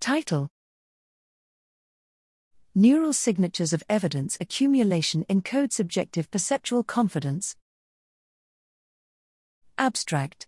Title Neural Signatures of Evidence Accumulation Encode Subjective Perceptual Confidence. Abstract